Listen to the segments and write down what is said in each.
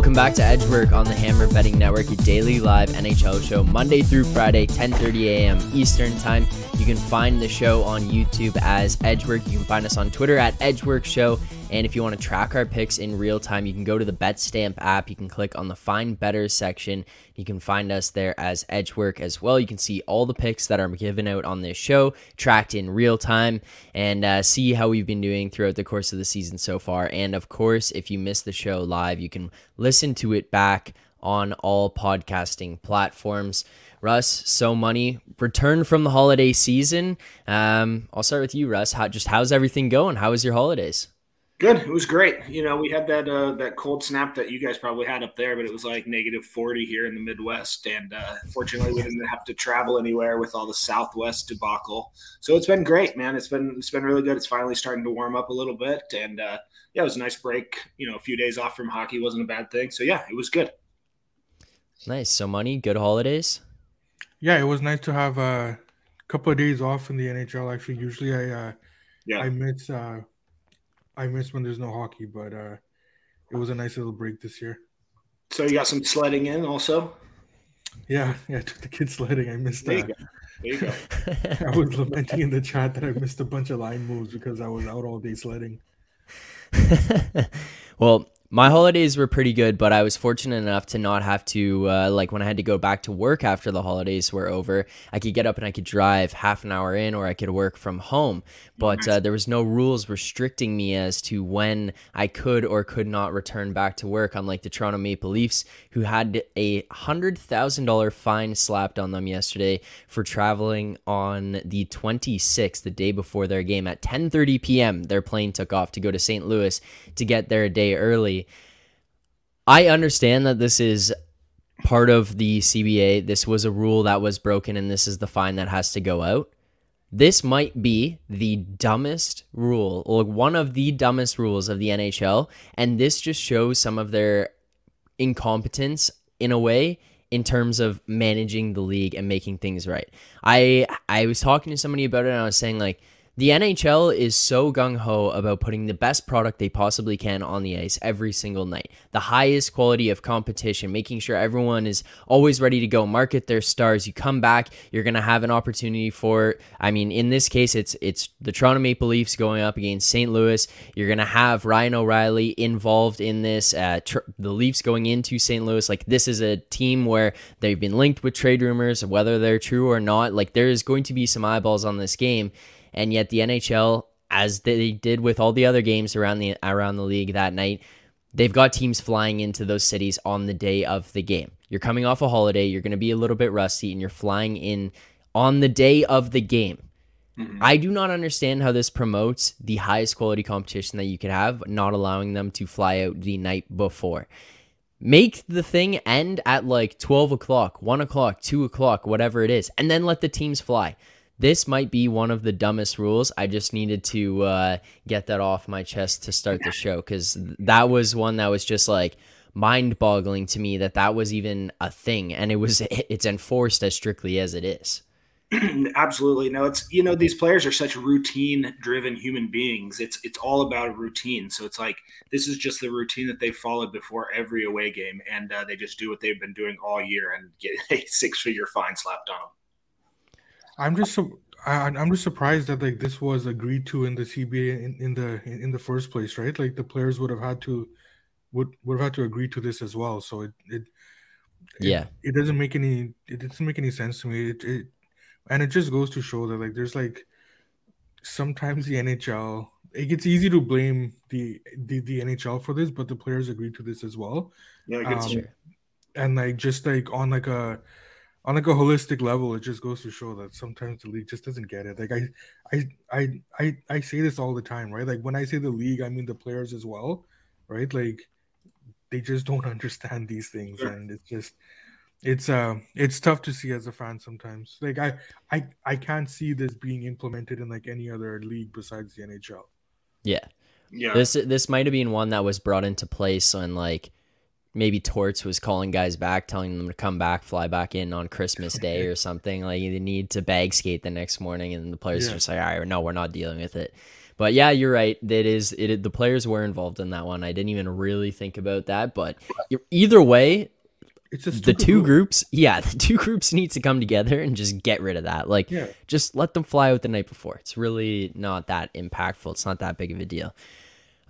Welcome back to Edgework on the Hammer Betting Network, daily live NHL show, Monday through Friday, 10:30 a.m. Eastern Time. You can find the show on YouTube as Edgework. You can find us on Twitter at Edgework Show. And if you want to track our picks in real time, you can go to the BetStamp app. You can click on the Find Better section. You can find us there as Edgework as well. You can see all the picks that are given out on this show, tracked in real time, and uh, see how we've been doing throughout the course of the season so far. And of course, if you missed the show live, you can listen to it back on all podcasting platforms. Russ, so money returned from the holiday season. Um, I'll start with you, Russ. How just how's everything going? How was your holidays? Good. It was great. You know, we had that uh, that cold snap that you guys probably had up there, but it was like negative forty here in the Midwest, and uh, fortunately, we didn't have to travel anywhere with all the Southwest debacle. So it's been great, man. It's been it's been really good. It's finally starting to warm up a little bit, and uh, yeah, it was a nice break. You know, a few days off from hockey wasn't a bad thing. So yeah, it was good. Nice. So money, good holidays. Yeah, it was nice to have a couple of days off in the NHL. Actually, usually I uh, yeah I miss. Uh, I miss when there's no hockey, but uh, it was a nice little break this year. So you got some sledding in also. Yeah, yeah, I took the kids sledding. I missed that. There you go. There you go. I was lamenting in the chat that I missed a bunch of line moves because I was out all day sledding. well, my holidays were pretty good, but I was fortunate enough to not have to, uh, like, when I had to go back to work after the holidays were over, I could get up and I could drive half an hour in or I could work from home. But uh, there was no rules restricting me as to when I could or could not return back to work, unlike the Toronto Maple Leafs, who had a $100,000 fine slapped on them yesterday for traveling on the 26th, the day before their game. At 10.30 p.m., their plane took off to go to St. Louis to get there a day early. I understand that this is part of the CBA. This was a rule that was broken, and this is the fine that has to go out. This might be the dumbest rule, or one of the dumbest rules of the NHL, and this just shows some of their incompetence in a way in terms of managing the league and making things right. I I was talking to somebody about it and I was saying like the NHL is so gung ho about putting the best product they possibly can on the ice every single night. The highest quality of competition, making sure everyone is always ready to go, market their stars. You come back, you're going to have an opportunity for I mean, in this case it's it's the Toronto Maple Leafs going up against St. Louis. You're going to have Ryan O'Reilly involved in this uh, tr- the Leafs going into St. Louis. Like this is a team where they've been linked with trade rumors, whether they're true or not. Like there is going to be some eyeballs on this game and yet the NHL, as they did with all the other games around the around the league that night, they've got teams flying into those cities on the day of the game. You're coming off a holiday, you're going to be a little bit rusty, and you're flying in on the day of the game. Mm-hmm. I do not understand how this promotes the highest quality competition that you could have, not allowing them to fly out the night before. Make the thing end at like 12 o'clock, 1 o'clock, 2 o'clock, whatever it is, and then let the teams fly this might be one of the dumbest rules. I just needed to uh, get that off my chest to start the show because that was one that was just like mind-boggling to me that that was even a thing, and it was it's enforced as strictly as it is. Absolutely, no. It's you know these players are such routine-driven human beings. It's it's all about routine. So it's like this is just the routine that they followed before every away game, and uh, they just do what they've been doing all year and get a six-figure fine slapped on them. I'm just so I'm just surprised that like this was agreed to in the CBA in, in the in, in, the first place, right? Like the players would have had to would would have had to agree to this as well. So it it yeah it, it doesn't make any it doesn't make any sense to me. It, it and it just goes to show that like there's like sometimes the NHL it gets easy to blame the the, the NHL for this, but the players agreed to this as well. Yeah, um, and like just like on like a on like a holistic level, it just goes to show that sometimes the league just doesn't get it. Like I, I, I, I, I say this all the time, right? Like when I say the league, I mean the players as well, right? Like they just don't understand these things, sure. and it's just, it's uh, it's tough to see as a fan sometimes. Like I, I, I can't see this being implemented in like any other league besides the NHL. Yeah, yeah. This this might have been one that was brought into place on like maybe Torts was calling guys back, telling them to come back, fly back in on Christmas Day or something. Like they need to bag skate the next morning, and the players yeah. are just like, all right, no, we're not dealing with it. But yeah, you're right. That is it. The players were involved in that one. I didn't even really think about that. But either way, it's the two groups. Yeah, the two groups need to come together and just get rid of that. Like, yeah. just let them fly out the night before. It's really not that impactful. It's not that big of a deal.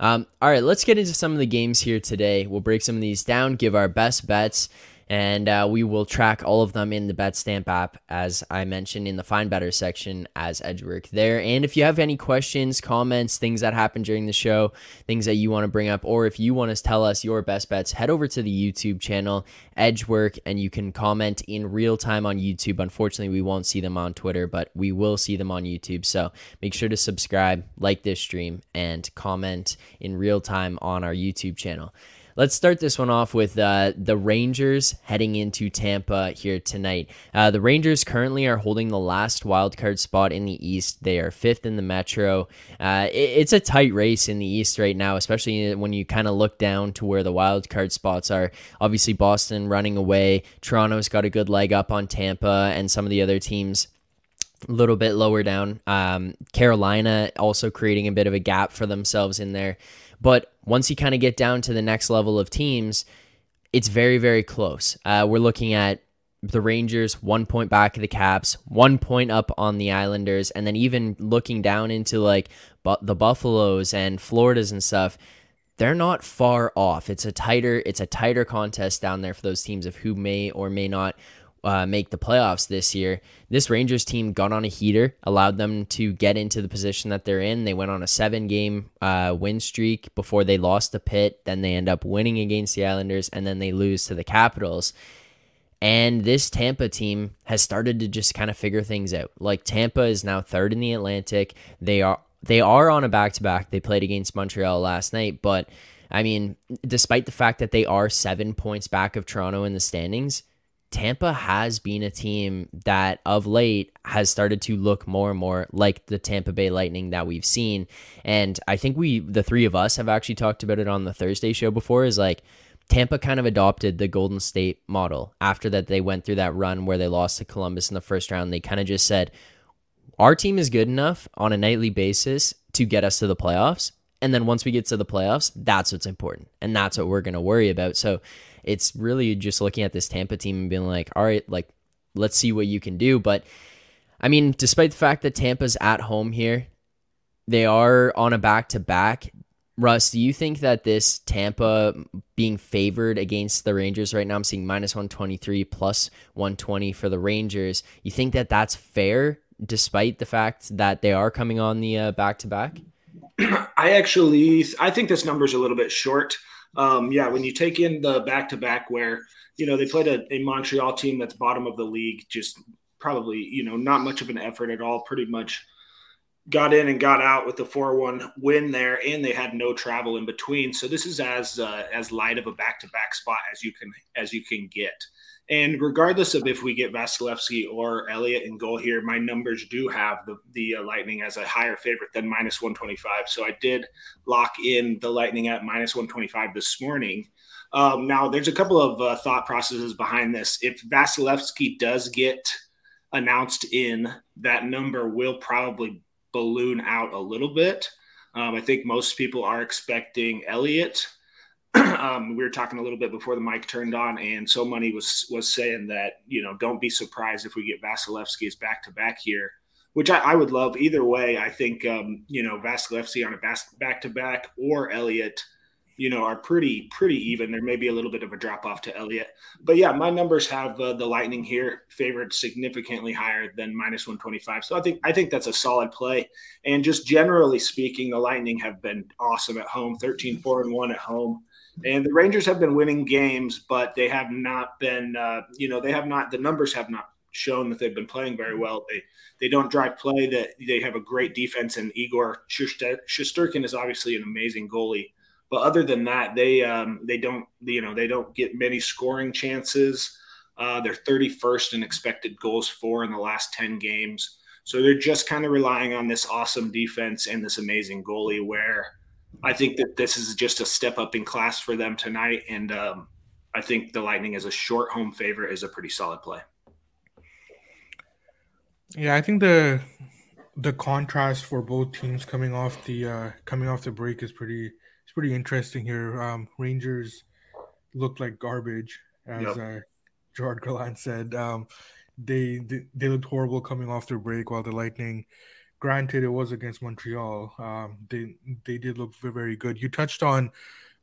Um, all right, let's get into some of the games here today. We'll break some of these down, give our best bets, and uh, we will track all of them in the BetStamp app, as I mentioned in the Find Better section as Edgework there. And if you have any questions, comments, things that happened during the show, things that you want to bring up, or if you want to tell us your best bets, head over to the YouTube channel, Edgework, and you can comment in real time on YouTube. Unfortunately, we won't see them on Twitter, but we will see them on YouTube. So make sure to subscribe, like this stream, and comment in real time on our YouTube channel. Let's start this one off with uh, the Rangers heading into Tampa here tonight. Uh, the Rangers currently are holding the last wildcard spot in the East. They are fifth in the Metro. Uh, it, it's a tight race in the East right now, especially when you kind of look down to where the wildcard spots are. Obviously, Boston running away. Toronto's got a good leg up on Tampa and some of the other teams a little bit lower down. Um, Carolina also creating a bit of a gap for themselves in there. But once you kind of get down to the next level of teams, it's very, very close. Uh, we're looking at the Rangers one point back of the Caps, one point up on the Islanders, and then even looking down into like bu- the Buffaloes and Floridas and stuff. They're not far off. It's a tighter, it's a tighter contest down there for those teams of who may or may not uh, make the playoffs this year. This Rangers team got on a heater, allowed them to get into the position that they're in. They went on a seven game uh, win streak before they lost the pit. Then they end up winning against the Islanders, and then they lose to the Capitals. And this Tampa team has started to just kind of figure things out. Like Tampa is now third in the Atlantic. They are they are on a back to back. They played against Montreal last night, but I mean, despite the fact that they are seven points back of Toronto in the standings, Tampa has been a team that of late has started to look more and more like the Tampa Bay Lightning that we've seen. And I think we, the three of us, have actually talked about it on the Thursday show before is like Tampa kind of adopted the Golden State model after that they went through that run where they lost to Columbus in the first round. They kind of just said, our team is good enough on a nightly basis to get us to the playoffs. And then once we get to the playoffs, that's what's important. And that's what we're going to worry about. So, it's really just looking at this Tampa team and being like, all right, like let's see what you can do. But I mean, despite the fact that Tampa's at home here, they are on a back to back. Russ, do you think that this Tampa being favored against the Rangers right now, I'm seeing minus 123 plus 120 for the Rangers. You think that that's fair despite the fact that they are coming on the uh, back to back? I actually I think this number is a little bit short um, yeah, when you take in the back to back where, you know, they played a, a, Montreal team that's bottom of the league, just probably, you know, not much of an effort at all, pretty much got in and got out with the 4-1 win there and they had no travel in between. So this is as uh, as light of a back-to-back spot as you can as you can get and regardless of if we get Vasilevskiy or Elliott in goal here, my numbers do have the, the uh, Lightning as a higher favorite than minus 125. So I did lock in the Lightning at minus 125 this morning. Um, now, there's a couple of uh, thought processes behind this. If Vasilevskiy does get announced in, that number will probably balloon out a little bit. Um, I think most people are expecting Elliott um, we were talking a little bit before the mic turned on, and so money was was saying that you know don't be surprised if we get Vasilevskiy's back to back here, which I, I, would love either way. I think um, you know Vasilevskiy on a back to back or Elliott, you know, are pretty pretty even. There may be a little bit of a drop off to Elliott, but yeah, my numbers have uh, the Lightning here favored significantly higher than minus one twenty five. So I think I think that's a solid play. And just generally speaking, the Lightning have been awesome at home, 13 4 and one at home. And the Rangers have been winning games, but they have not been, uh, you know, they have not, the numbers have not shown that they've been playing very well. They they don't drive play. That they have a great defense, and Igor Shesterkin is obviously an amazing goalie. But other than that, they um, they don't you know they don't get many scoring chances. Uh, they're 31st in expected goals for in the last 10 games. So they're just kind of relying on this awesome defense and this amazing goalie. Where I think that this is just a step up in class for them tonight. And um, I think the Lightning as a short home favorite is a pretty solid play. Yeah, I think the the contrast for both teams coming off the uh, coming off the break is pretty it's pretty interesting here. Um, Rangers look like garbage, as yep. uh, Gerard Gallant said. Um, they, they they looked horrible coming off their break, while the Lightning, granted, it was against Montreal. Um, they they did look very good. You touched on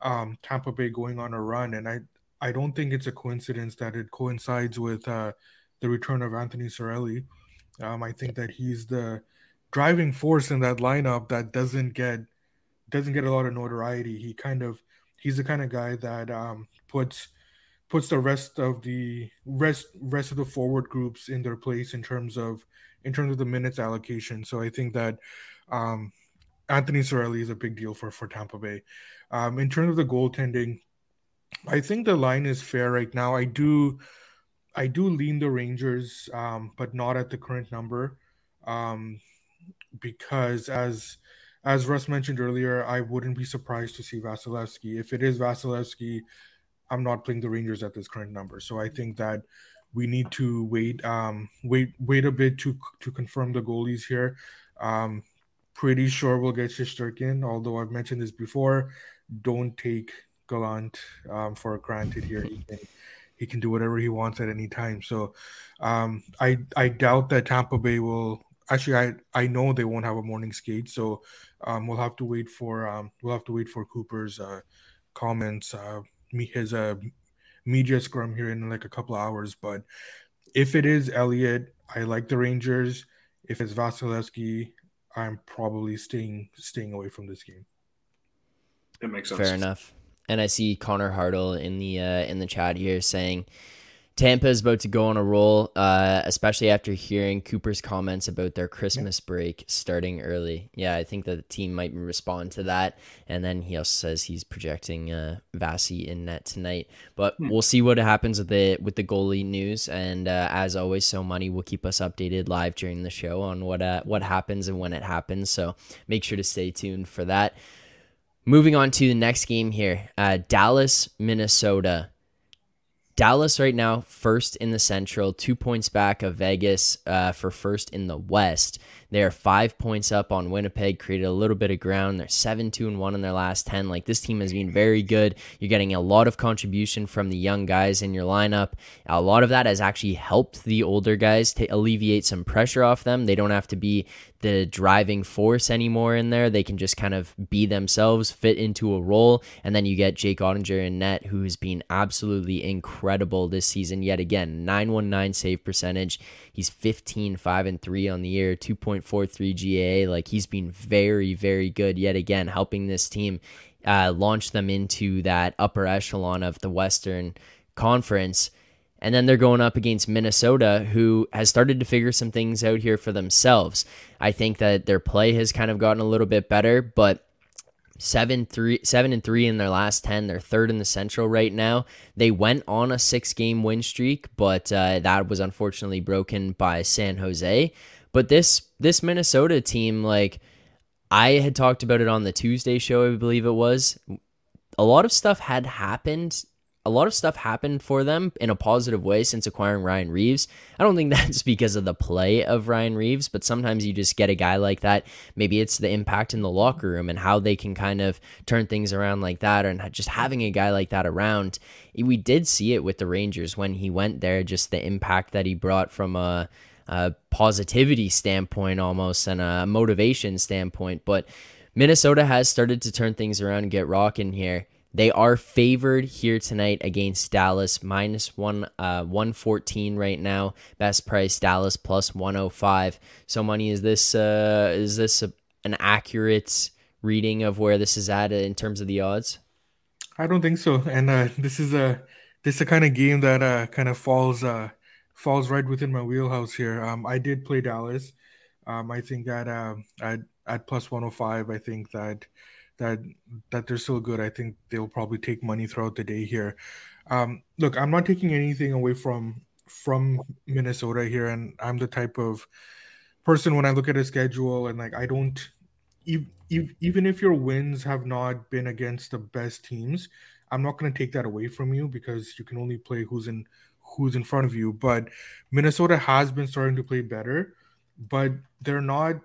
um, Tampa Bay going on a run, and I I don't think it's a coincidence that it coincides with uh, the return of Anthony Cirelli. Um, I think that he's the driving force in that lineup that doesn't get doesn't get a lot of notoriety. He kind of he's the kind of guy that um, puts puts the rest of the rest rest of the forward groups in their place in terms of in terms of the minutes allocation. So I think that um, Anthony Cirelli is a big deal for for Tampa Bay. Um, in terms of the goaltending, I think the line is fair right now. I do I do lean the Rangers, um, but not at the current number, um, because as as Russ mentioned earlier, I wouldn't be surprised to see Vasilevskiy. If it is Vasilevskiy, I'm not playing the Rangers at this current number. So I think that we need to wait, um, wait, wait a bit to to confirm the goalies here. Um, pretty sure we'll get Shesterkin, although I've mentioned this before. Don't take Gallant um, for granted here. He can he can do whatever he wants at any time. So um, I I doubt that Tampa Bay will. Actually, I I know they won't have a morning skate, so um, we'll have to wait for um, we'll have to wait for Cooper's uh, comments, uh, his uh, media scrum here in like a couple of hours. But if it is Elliott, I like the Rangers. If it's Vasilevskiy, I'm probably staying staying away from this game. It makes sense. Fair enough. And I see Connor Hartle in the uh, in the chat here saying Tampa is about to go on a roll, uh, especially after hearing Cooper's comments about their Christmas break starting early. Yeah, I think that the team might respond to that. And then he also says he's projecting uh, Vasi in net tonight. But hmm. we'll see what happens with the with the goalie news. And uh, as always, so money will keep us updated live during the show on what uh, what happens and when it happens. So make sure to stay tuned for that. Moving on to the next game here, uh, Dallas, Minnesota. Dallas right now first in the Central, two points back of Vegas uh, for first in the West. They are five points up on Winnipeg, created a little bit of ground. They're seven, two, and one in their last ten. Like this team has been very good. You're getting a lot of contribution from the young guys in your lineup. A lot of that has actually helped the older guys to alleviate some pressure off them. They don't have to be the driving force anymore in there. They can just kind of be themselves, fit into a role, and then you get Jake Oettinger in net, who has been absolutely incredible this season. Yet again, 919 save percentage. He's 15, 5, and 3 on the year, 2.43 GA. Like he's been very, very good yet again, helping this team uh, launch them into that upper echelon of the Western Conference. And then they're going up against Minnesota, who has started to figure some things out here for themselves. I think that their play has kind of gotten a little bit better, but seven three seven and three in their last ten. They're third in the Central right now. They went on a six game win streak, but uh, that was unfortunately broken by San Jose. But this this Minnesota team, like I had talked about it on the Tuesday show, I believe it was. A lot of stuff had happened a lot of stuff happened for them in a positive way since acquiring Ryan Reaves. I don't think that's because of the play of Ryan Reaves, but sometimes you just get a guy like that. Maybe it's the impact in the locker room and how they can kind of turn things around like that, and just having a guy like that around. We did see it with the Rangers when he went there, just the impact that he brought from a, a positivity standpoint almost and a motivation standpoint. But Minnesota has started to turn things around and get rocking here. They are favored here tonight against Dallas, minus one uh, one fourteen right now. Best price Dallas plus one hundred oh five. So money is this uh, is this a, an accurate reading of where this is at in terms of the odds? I don't think so. And uh, this is a this is a kind of game that uh, kind of falls uh, falls right within my wheelhouse here. Um, I did play Dallas. Um, I think at uh, at at plus one hundred oh five. I think that that that they're still good. I think they'll probably take money throughout the day here. Um, look, I'm not taking anything away from from Minnesota here, and I'm the type of person when I look at a schedule and like I don't even if your wins have not been against the best teams, I'm not going to take that away from you because you can only play who's in who's in front of you. But Minnesota has been starting to play better, but they're not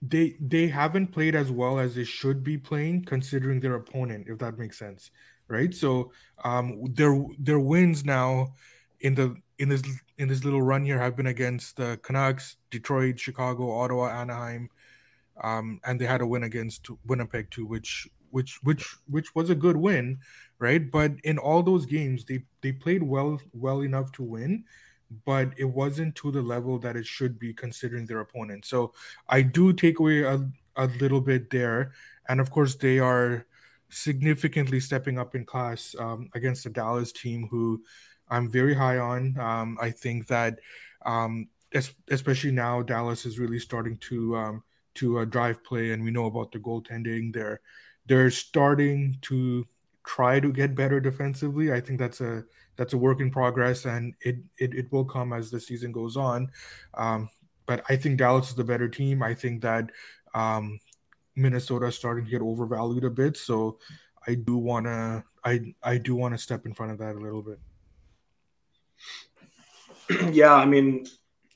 they they haven't played as well as they should be playing considering their opponent if that makes sense right so um their their wins now in the in this in this little run here have been against the Canucks, Detroit, Chicago, Ottawa, Anaheim, um, and they had a win against Winnipeg too, which which which which was a good win, right? But in all those games, they they played well well enough to win, but it wasn't to the level that it should be considering their opponent. So I do take away a, a little bit there, and of course they are significantly stepping up in class um, against the Dallas team who I'm very high on. Um, I think that, um, especially now, Dallas is really starting to um, to uh, drive play, and we know about the goaltending. They're they're starting to try to get better defensively. I think that's a that's a work in progress, and it it, it will come as the season goes on. Um, but I think Dallas is the better team. I think that um, Minnesota is starting to get overvalued a bit, so I do wanna I I do want to step in front of that a little bit. yeah, I mean,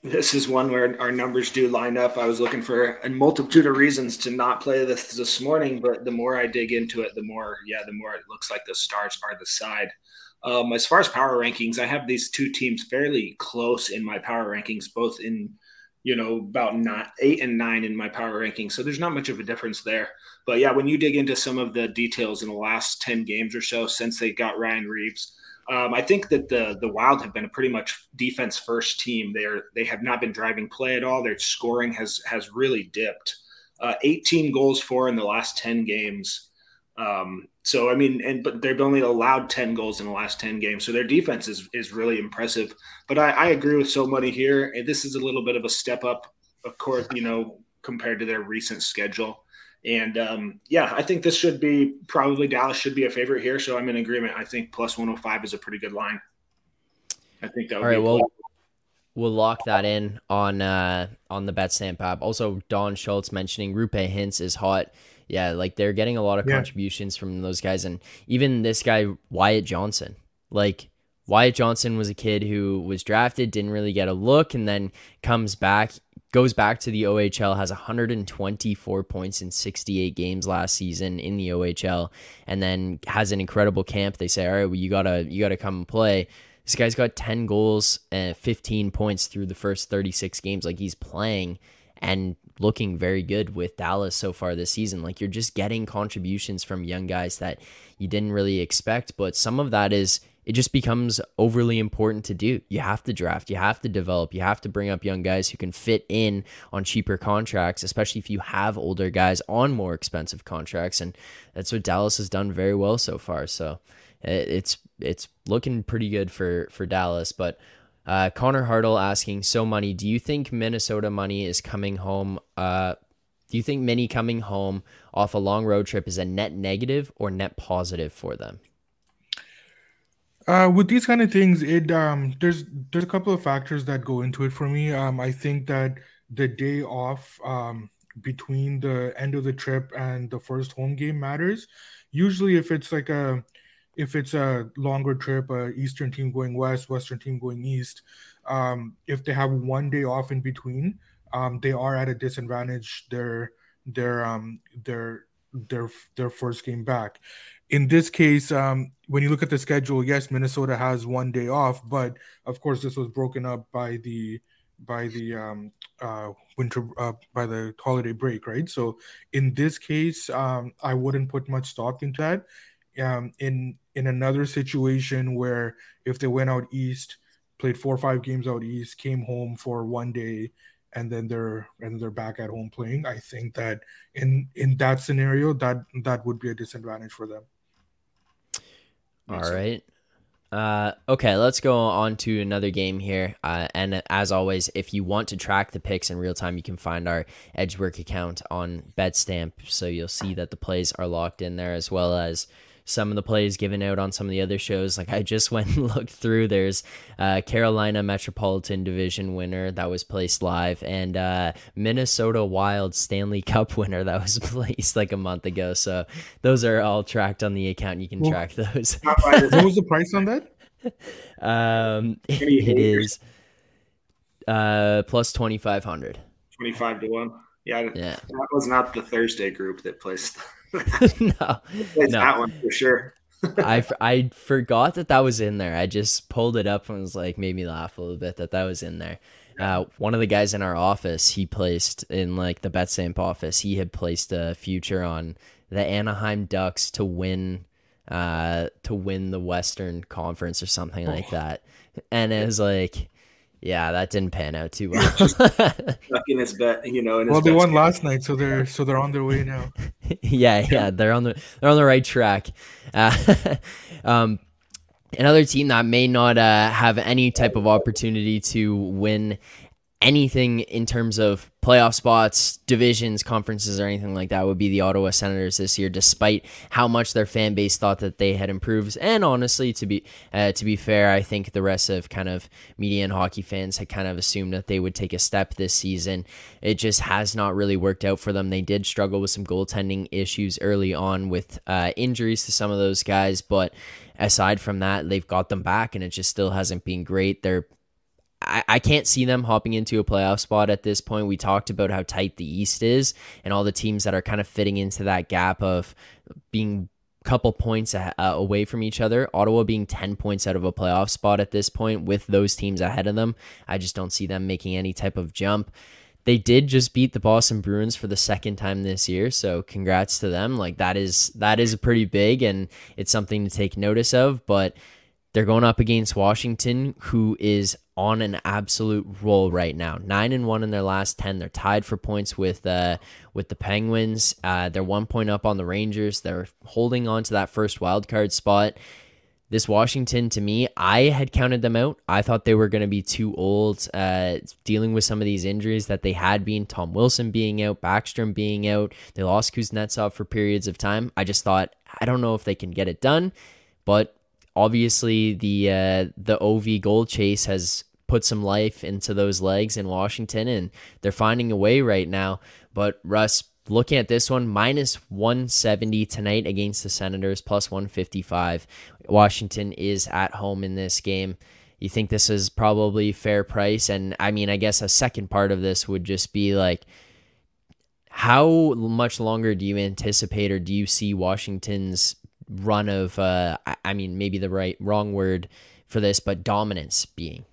this is one where our numbers do line up. I was looking for a multitude of reasons to not play this this morning, but the more I dig into it, the more, yeah, the more it looks like the stars are the side. Um, as far as power rankings, I have these two teams fairly close in my power rankings, both in, you know, about not eight and nine in my power rankings. So there's not much of a difference there. But yeah, when you dig into some of the details in the last 10 games or so since they got Ryan Reaves, um, I think that the the Wild have been a pretty much defense first team. They're they have not been driving play at all. Their scoring has has really dipped. Uh, 18 goals for in the last 10 games. Um, so I mean, and but they've only allowed 10 goals in the last 10 games. So their defense is is really impressive. But I, I agree with so money here. This is a little bit of a step up, of course, you know, compared to their recent schedule. And um, yeah, I think this should be probably Dallas should be a favorite here. So I'm in agreement. I think plus 105 is a pretty good line. I think that. All right. Well, we'll lock that in on uh, on the BetStamp app. Also, Don Schultz mentioning Roope Hintz is hot. Yeah, like they're getting a lot of yeah. contributions from those guys, and even this guy Wyatt Johnston. Like Wyatt Johnston was a kid who was drafted, didn't really get a look, and then comes back goes back to the OHL, has 124 points in 68 games last season in the OHL, and then has an incredible camp. They say, all right, well, you gotta you gotta come and play. This guy's got 10 goals and 15 points through the first 36 games. Like he's playing and looking very good with Dallas so far this season. Like you're just getting contributions from young guys that you didn't really expect, but some of that is it just becomes overly important to do. You have to draft, you have to develop, you have to bring up young guys who can fit in on cheaper contracts, especially if you have older guys on more expensive contracts. And that's what Dallas has done very well so far. So it's it's looking pretty good for for Dallas. But uh, Connor Hartle asking, so money, do you think Minnesota money is coming home? Uh, do you think Mini coming home off a long road trip is a net negative or net positive for them? Uh, with these kind of things, it um, there's there's a couple of factors that go into it for me. Um, I think that the day off um, between the end of the trip and the first home game matters. Usually, if it's like a if it's a longer trip, a Eastern team going west, Western team going east, um, if they have one day off in between, um, they are at a disadvantage. Their their um their their their first game back in this case, um, when you look at the schedule, yes, Minnesota has one day off, but of course, this was broken up by the by the um, uh, winter uh, by the holiday break, right? So in this case, um, I wouldn't put much stock into that. Um, in in another situation where if they went out east, played four or five games out east, came home for one day, and then they're and they're back at home playing, I think that in in that scenario, that that would be a disadvantage for them. All right. Uh, okay, let's go on to another game here. Uh, and as always, if you want to track the picks in real time, you can find our Edgework account on BetStamp. So you'll see that the plays are locked in there, as well as some of the plays given out on some of the other shows. Like I just went and looked through. There's uh, Carolina Metropolitan Division winner that was placed live, and uh, Minnesota Wild Stanley Cup winner that was placed like a month ago. So those are all tracked on the account. You can well, track those. what was the price on that? Um, it, it is uh plus twenty five hundred. Twenty five to one. Yeah, yeah. That was not the Thursday group that placed. no, no, that one for sure. I, I forgot that that was in there. I just pulled it up and was like, made me laugh a little bit that that was in there. Uh, one of the guys in our office, he placed in like the BetStamp office, he had placed a future on the Anaheim Ducks to win, uh, to win the Western Conference or something like oh. that. And it was like, yeah, that didn't pan out too well. Stuck in his bet, you know. well, they won game. last night, so they're so they're on their way now. yeah, yeah, they're on the they're on the right track. Uh, um, another team that may not uh, have any type of opportunity to win anything in terms of playoff spots, divisions, conferences, or anything like that would be the Ottawa Senators this year, despite how much their fan base thought that they had improved. And honestly, to be uh, to be fair, I think the rest of kind of media and hockey fans had kind of assumed that they would take a step this season. It just has not really worked out for them. They did struggle with some goaltending issues early on with uh, injuries to some of those guys, but aside from that, they've got them back, and it just still hasn't been great. They're I, I can't see them hopping into a playoff spot at this point. We talked about how tight the East is and all the teams that are kind of fitting into that gap of being a couple points uh, away from each other. Ottawa being 10 points out of a playoff spot at this point with those teams ahead of them. I just don't see them making any type of jump. They did just beat the Boston Bruins for the second time this year, so congrats to them. Like that is that is pretty big and it's something to take notice of, but they're going up against Washington, who is on an absolute roll right now. Nine and one in their last ten. They're tied for points with uh, with the Penguins. Uh, they're one point up on the Rangers. They're holding on to that first wild card spot. This Washington, to me, I had counted them out. I thought they were going to be too old, uh, dealing with some of these injuries that they had been. Tom Wilson being out, Backstrom being out. They lost Kuznetsov for periods of time. I just thought, I don't know if they can get it done, but obviously the uh, the OV goal chase has put some life into those legs in Washington, and they're finding a way right now. But Russ, looking at this one, minus 170 tonight against the Senators, plus 155. Washington is at home in this game. You think this is probably fair price? And I mean, I guess a second part of this would just be like, how much longer do you anticipate or do you see Washington's run of uh, I mean maybe the right wrong word for this, but dominance being.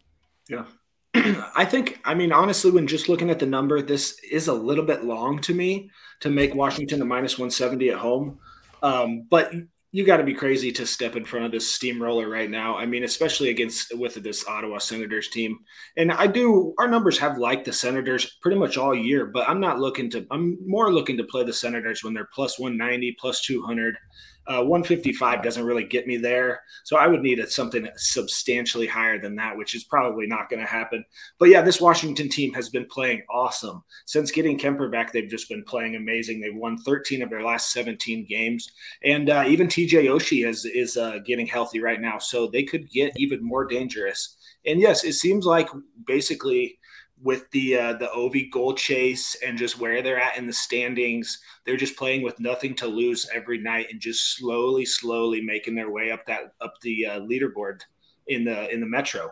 Yeah. I think I mean honestly when just looking at the number this is a little bit long to me to make Washington a minus 170 at home. Um, but you got to be crazy to step in front of this steamroller right now. I mean, especially against with this Ottawa Senators team. And I do our numbers have liked the Senators pretty much all year, but I'm not looking to. I'm more looking to play the Senators when they're plus 190, plus 200. Uh, 155 doesn't really get me there. So I would need a, something substantially higher than that, which is probably not going to happen. But yeah, this Washington team has been playing awesome. Since getting Kuemper back, they've just been playing amazing. They've won 13 of their last 17 games. And uh, even TJ Oshie is, is uh, getting healthy right now. So they could get even more dangerous. And yes, it seems like basically with the uh, the Ovi goal chase and just where they're at in the standings. They're just playing with nothing to lose every night and just slowly, slowly making their way up that up the uh, leaderboard in the in the Metro.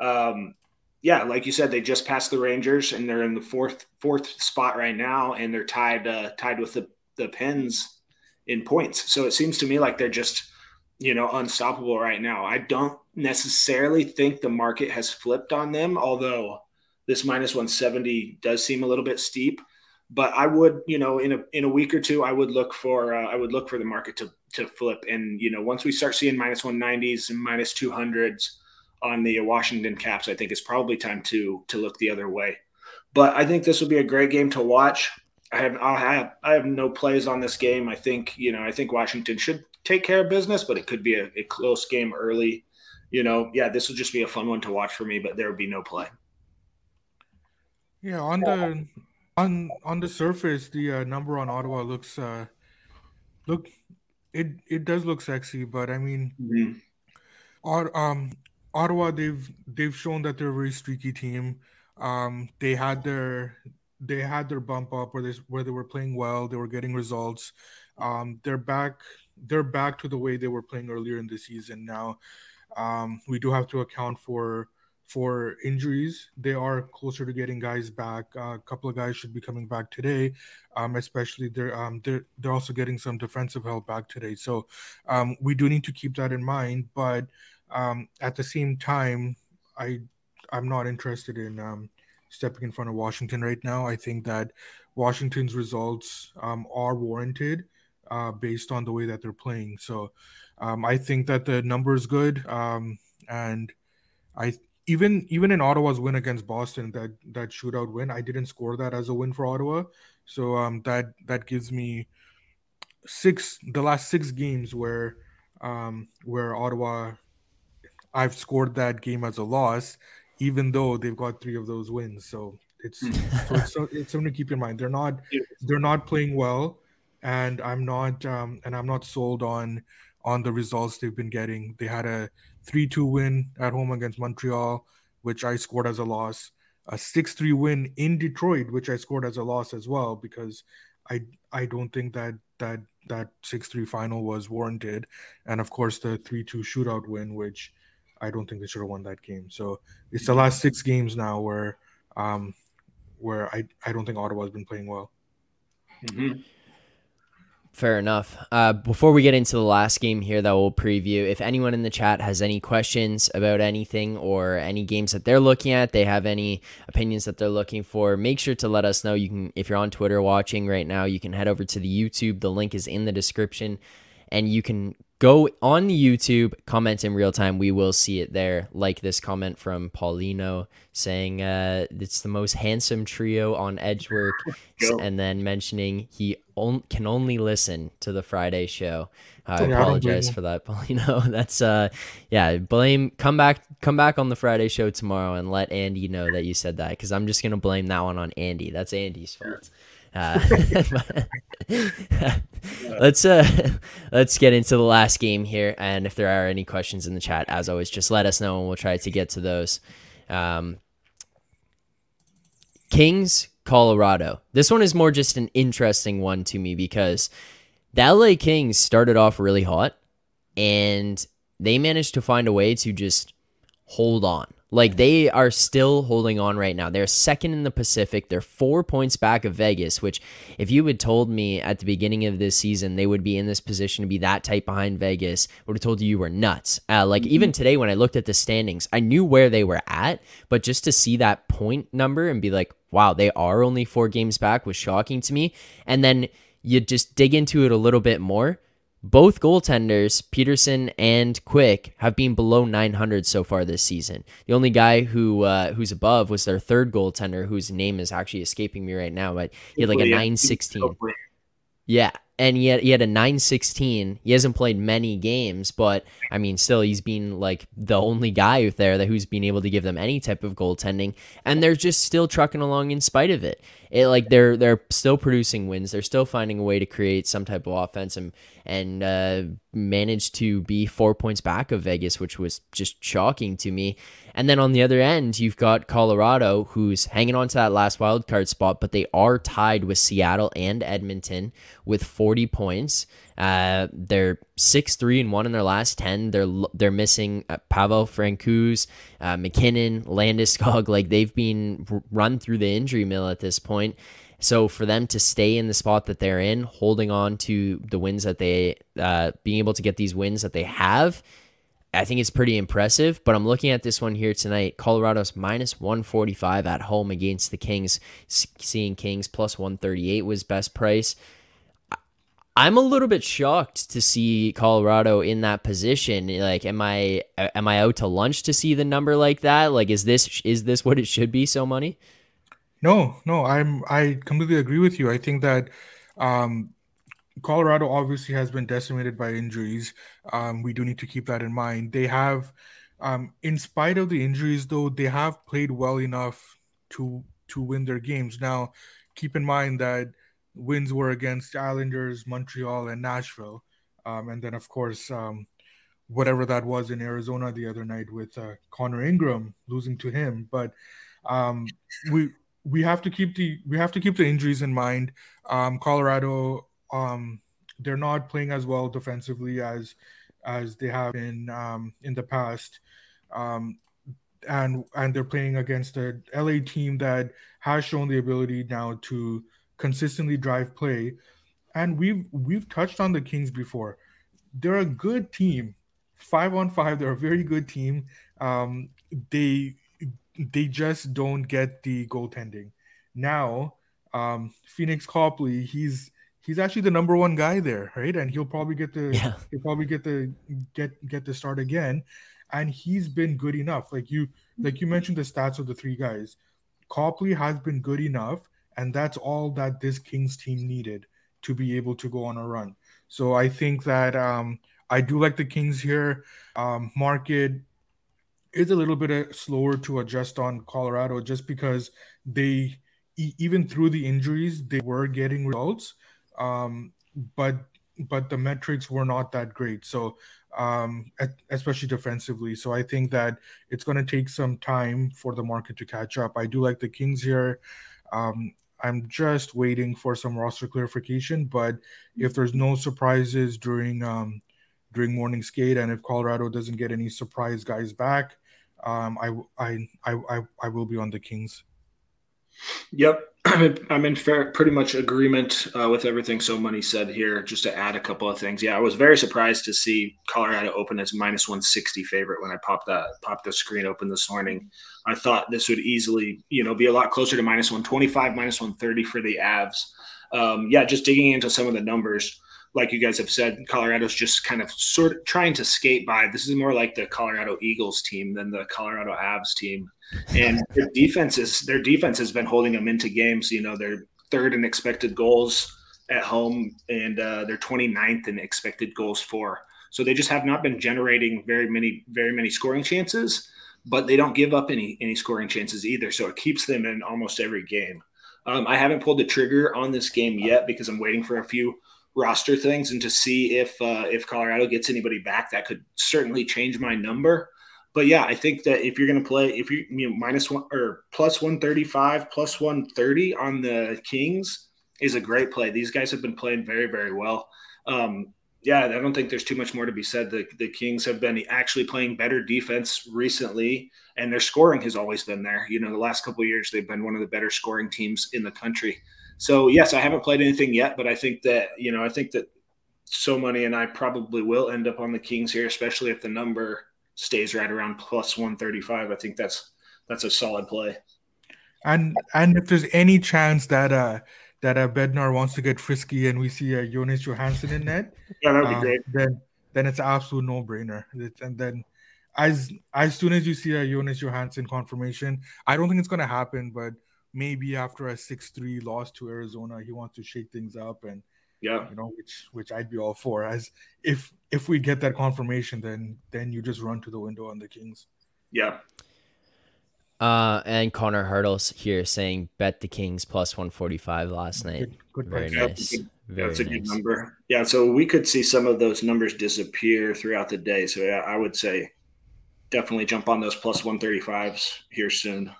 Um, yeah, like you said, they just passed the Rangers and they're in the fourth fourth spot right now, and they're tied uh, tied with the the Pens in points. So it seems to me like they're just you know unstoppable right now. I don't necessarily think the market has flipped on them, although this minus 170 does seem a little bit steep but I would, you know, in a in a week or two, I would look for uh, I would look for the market to to flip, and you know, once we start seeing minus minus one nineties and minus minus two hundreds on the Washington Caps, I think it's probably time to to look the other way. But I think this will be a great game to watch. I have I have I have no plays on this game. I think you know I think Washington should take care of business, but it could be a, a close game early. You know, yeah, this will just be a fun one to watch for me, but there would be no play. Yeah, on the on on the surface, the uh, number on Ottawa looks uh, look it it does look sexy, but I mean, Mhm. Ot- um, Ottawa they've they've shown that they're a very streaky team. Um, they had their they had their bump up where they where they were playing well, they were getting results. Um, they're back they're back to the way they were playing earlier in the season now. Um, we do have to account for for injuries. They are closer to getting guys back. Uh, a couple of guys should be coming back today. Um, especially they're um, they're they're also getting some defensive help back today. So um, we do need to keep that in mind. But um, at the same time, I I'm not interested in um, stepping in front of Washington right now. I think that Washington's results um, are warranted uh, based on the way that they're playing. So I think that the number is good, and I even even in Ottawa's win against Boston, that that shootout win, I didn't score that as a win for Ottawa. So um, that that gives me six the last six games where um, where Ottawa I've scored that game as a loss, even though they've got three of those wins. So it's Hmm. so it's, so it's something to keep in mind. They're not they're not playing well, and I'm not um, and I'm not sold on on the results they've been getting. They had a three two win at home against Montreal, which I scored as a loss. A six three win in Detroit, which I scored as a loss as well because I I don't think that that that six three final was warranted, and of course the three two shootout win, which I don't think they should have won that game. So it's the last six games now where um where I I don't think Ottawa's been playing well. Mhm. Fair enough. Uh, before we get into the last game here that we'll preview, if anyone in the chat has any questions about anything or any games that they're looking at, they have any opinions that they're looking for, make sure to let us know. You can, if you're on Twitter watching right now, you can head over to the YouTube. The link is in the description, and you can go on YouTube, comment in real time. We will see it there. Like this comment from Paulino saying uh, it's the most handsome trio on Edgework, Go. and then mentioning he on- can only listen to the Friday show. I I apologize for that, Paulino. That's uh, yeah. Blame. Come back. Come back on the Friday show tomorrow and let Andy know that you said that because I'm just gonna blame that one on Andy. That's Andy's fault. Uh, let's uh let's get into the last game here and if there are any questions in the chat as always just let us know and we'll try to get to those. Um kings colorado. This one is more just an interesting one to me because the la kings started off really hot and they managed to find a way to just hold on. Like they are still holding on right now. They're second in the Pacific. They're four points back of Vegas, which, if you had told me at the beginning of this season they would be in this position to be that tight behind Vegas, would have told you you were nuts. Uh, like even today when I looked at the standings, I knew where they were at, but just to see that point number and be like, wow, they are only four games back was shocking to me. And then you just dig into it a little bit more both goaltenders, Petersen and Quick, have been below 900 so far this season. The only guy who uh, who's above was their third goaltender, whose name is actually escaping me right now, but he had like a 916. Yeah, and he had he had a 916. He hasn't played many games, but I mean, still he's been like the only guy out there that who's been able to give them any type of goaltending, and they're just still trucking along in spite of it. It like they're they're still producing wins. They're still finding a way to create some type of offense and and uh, managed to be four points back of Vegas, which was just shocking to me. And then on the other end, you've got Colorado, who's hanging on to that last wild card spot, but they are tied with Seattle and Edmonton with 40 points. Uh, they're six three and one in their last ten. They're they're missing uh, Pavel Francouz, uh, MacKinnon, Landeskog. Like they've been run through the injury mill at this point. So for them to stay in the spot that they're in, holding on to the wins that they, uh, being able to get these wins that they have, I think it's pretty impressive. But I'm looking at this one here tonight. Colorado's minus 145 at home against the Kings. Seeing Kings plus 138 was best price. I'm a little bit shocked to see Colorado in that position. Like, am I am I out to lunch to see the number like that? Like, is this is this what it should be? So money? No, no, I'm I completely agree with you. I think that um, Colorado obviously has been decimated by injuries. Um, we do need to keep that in mind. They have, um, in spite of the injuries, though, they have played well enough to to win their games. Now, keep in mind that wins were against Islanders, Montreal, and Nashville. um, and then of course um, whatever that was in Arizona the other night with uh, Connor Ingram losing to him. But um, we we have to keep the we have to keep the injuries in mind. Um, Colorado, um, they're not playing as well defensively as as they have in um, in the past, and and they're playing against a LA team that has shown the ability now to consistently drive play. And we've we've touched on the Kings before. They're a good team five on five. They're a very good team. Um, they they just don't get the goaltending. Now, um, Pheonix Copley, he's he's actually the number one guy there, right? And he'll probably get the yeah. he'll probably get the get get the start again. And he's been good enough. Like you like you mentioned the stats of the three guys. Copley has been good enough, and that's all that this Kings team needed to be able to go on a run. So I think that um, I do like the Kings here. Um, market is a little bit uh, slower to adjust on Colorado just because they, even through the injuries, they were getting results, um, but but the metrics were not that great. So um, especially defensively. So I think that it's going to take some time for the market to catch up. I do like the Kings here. Um, I'm just waiting for some roster clarification, but if there's no surprises during um, during morning skate. And if Colorado doesn't get any surprise guys back, um, I, I, I, I, will be on the Kings. Yep. I'm in, I'm in fair, pretty much agreement uh, with everything So Money said here. Just to add a couple of things, yeah, I was very surprised to see Colorado open as minus 160 favorite when I popped that popped the screen open this morning. I thought this would easily, you know, be a lot closer to minus 125, minus 130 for the Avs. Um, yeah, just digging into some of the numbers like you guys have said, Colorado's just kind of sort of trying to skate by. This is more like the Colorado Eagles team than the Colorado Avs team. And their defense is their defense has been holding them into games. You know, they're third in expected goals at home and uh, they're 29th in expected goals for. So they just have not been generating very many, very many scoring chances, but they don't give up any any scoring chances either. So it keeps them in almost every game. Um, I haven't pulled the trigger on this game yet because I'm waiting for a few roster things and to see if uh, if Colorado gets anybody back, that could certainly change my number. But yeah, I think that if you're going to play, if you, you know, minus one or plus 135, plus 130 on the Kings is a great play. These guys have been playing very, very well. Um, yeah, I don't think there's too much more to be said. The, the Kings have been actually playing better defense recently, and their scoring has always been there. You know, the last couple years, they've been one of the better scoring teams in the country. So yes, I haven't played anything yet, but I think that you know I think that so money and I probably will end up on the Kings here, especially if the number stays right around plus one thirty five. I think that's that's a solid play. And and if there's any chance that uh that uh, Bednar wants to get frisky and we see uh, Jonas Johansson in net, yeah, that'd be uh, great. Then then it's an absolute no brainer. And then as as soon as you see a Jonas Johansson confirmation, I don't think it's going to happen, but maybe after a six-three loss to Arizona, he wants to shake things up and yeah, you know, which which I'd be all for. As if if we get that confirmation, then then you just run to the window on the Kings. Yeah. Uh, and Connor Hurdles here saying bet the Kings plus 145 last night. Good, good Very nice. Very That's a nice. good number. Yeah, so we could see some of those numbers disappear throughout the day. So yeah, I would say definitely jump on those plus 135s here soon.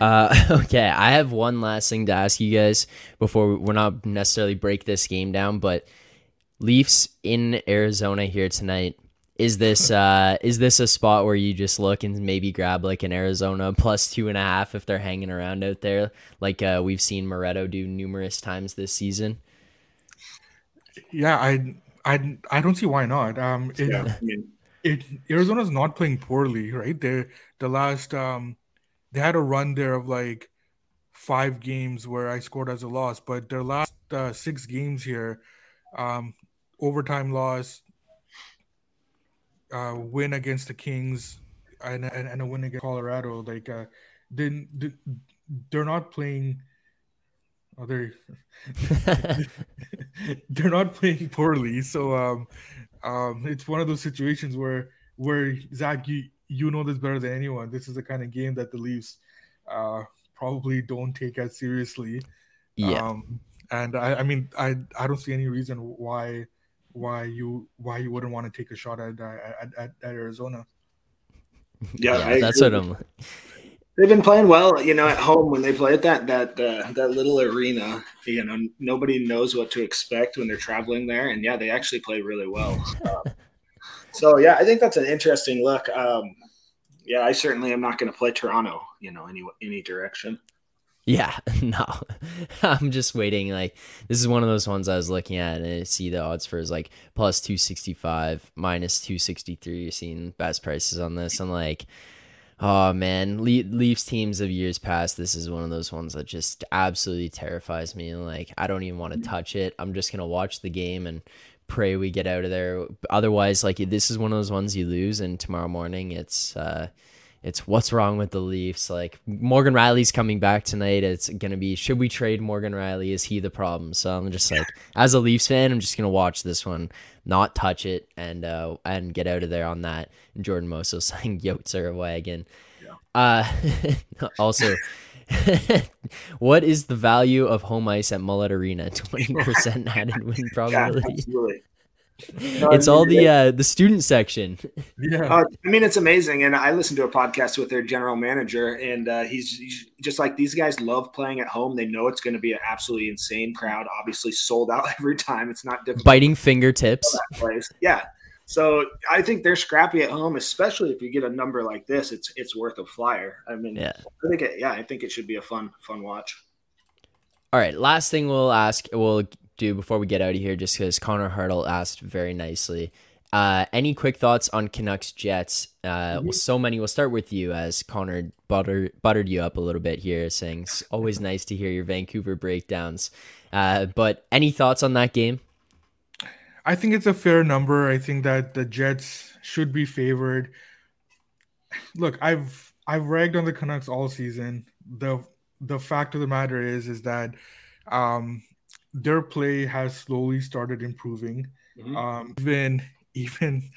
Uh, okay, I have one last thing to ask you guys before we're not necessarily break this game down, but Leafs in Arizona here tonight. Is this uh is this a spot where you just look and maybe grab like an Arizona plus two and a half if they're hanging around out there, like uh, we've seen Moretto do numerous times this season? Yeah, I I I don't see why not. Um, it, yeah, I mean, it Arizona's not playing poorly, right? They the last um they had a run there of like five games where I scored as a loss, but their last uh, six games here, um, overtime loss, uh, win against the Kings, and, and, and, a win against Colorado. Like, uh, they, they're not playing. Oh, they're they're not playing poorly. So um, um, it's one of those situations where where Zach, you you know this better than anyone. This is the kind of game that the Leafs uh, probably don't take as seriously. Yeah. Um, and I, I mean, I, I don't see any reason why why you why you wouldn't want to take a shot at at, at, at Arizona. Yeah, Yeah, that's what I'm. They've been playing well, you know, at home when they play at that that uh, that little arena. You know, nobody knows what to expect when they're traveling there, and yeah, they actually play really well. Um, so yeah, I think that's an interesting look. Um, yeah, I certainly am not going to play Toronto. You know, any any direction. Yeah, no. I'm just waiting. Like this is one of those ones I was looking at, and I see the odds for is like plus two sixty five, minus two sixty three. You're seeing best prices on this. I'm like, oh man, Le- Leafs teams of years past. This is one of those ones that just absolutely terrifies me. Like I don't even want to mm-hmm. touch it. I'm just gonna watch the game and pray we get out of there. Otherwise, like this is one of those ones you lose, and tomorrow morning it's. uh it's what's wrong with the Leafs. Like Morgan Rielly's coming back tonight. It's gonna be should we trade Morgan Rielly? Is he the problem? So I'm just like as a Leafs fan, I'm just gonna watch this one, not touch it, and uh and get out of there on that. And Jordan Moso saying a wagon. Uh also what is the value of home ice at Mullet Arena? Twenty percent added win Yeah, probability. absolutely. it's all the uh the student section. Yeah, Uh, I mean, it's amazing. And I listened to a podcast with their general manager, and uh, he's, he's just like these guys love playing at home. They know it's going to be an absolutely insane crowd. Obviously, sold out every time. It's not difficult. Biting fingertips. place. Yeah. So I think they're scrappy at home, especially if you get a number like this. It's it's worth a flyer. I mean, Yeah. I think it, yeah, I think it should be a fun fun watch. All right, last thing we'll ask, we'll do before we get out of here, just because Connor Hartle asked very nicely. Uh, any quick thoughts on Canucks Jets? Uh, well, so many. We'll start with you, as Connor butter, buttered you up a little bit here, saying it's always nice to hear your Vancouver breakdowns. Uh, but any thoughts on that game? I think it's a fair number. I think that the Jets should be favored. Look, I've I've ragged on the Canucks all season. the The fact of the matter is, is that um, their play has slowly started improving. Mhm. Um, even even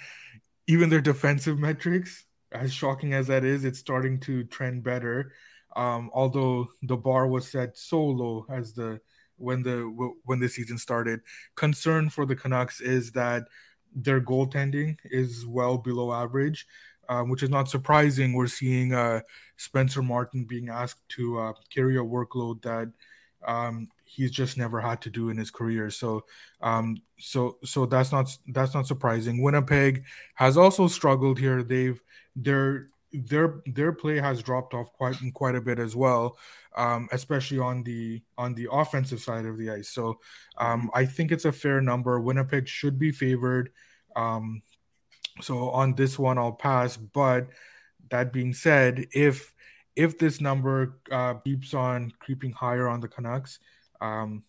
even their defensive metrics, as shocking as that is, it's starting to trend better. Um, although the bar was set so low as the when the when the season started. Concern for the Canucks is that their goaltending is well below average, um, which is not surprising. We're seeing uh, Spencer Martin being asked to uh, carry a workload that um, he's just never had to do in his career. So, um, so, so that's not that's not surprising. Winnipeg has also struggled here. They've their their their play has dropped off quite quite a bit as well, um, especially on the on the offensive side of the ice. So, um, I think it's a fair number. Winnipeg should be favored. Um, so on this one, I'll pass. But that being said, if if this number uh, keeps on creeping higher on the Canucks, um,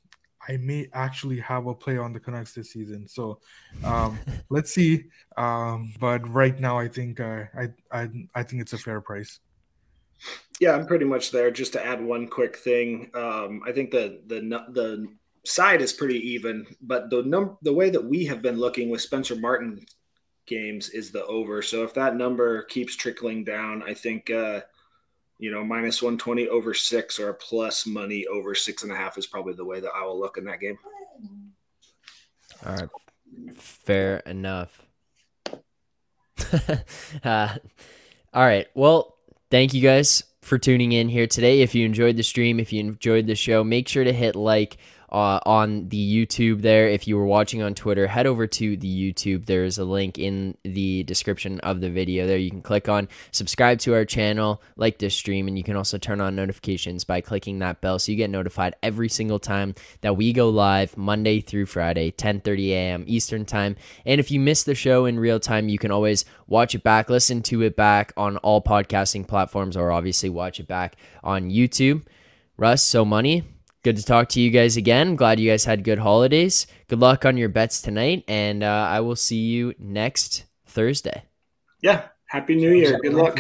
I may actually have a play on the Canucks this season. So um, let's see. Um, but right now, I think uh, I, I I think it's a fair price. Yeah, I'm pretty much there. Just to add one quick thing, um, I think the the the side is pretty even, but the num the way that we have been looking with Spencer Martin games is the over. So if that number keeps trickling down, I think uh, you know minus 120 over six or plus money over six and a half is probably the way that I will look in that game. All right, fair enough. uh, all right, well, thank you guys for tuning in here today. If you enjoyed the stream, if you enjoyed the show, make sure to hit like uh, on the YouTube there. If you were watching on Twitter, head over to the YouTube. There's a link in the description of the video there. You can click on subscribe to our channel, like this stream, and you can also turn on notifications by clicking that bell so you get notified every single time that we go live Monday through Friday, 10:30 a.m. Eastern Time. And if you miss the show in real time, you can always watch it back, listen to it back on all podcasting platforms, or obviously watch it back on YouTube. Russ, so money good to talk to you guys again. Glad you guys had good holidays. Good luck on your bets tonight, and uh, I will see you next Thursday. Yeah. Happy New Year. Good luck.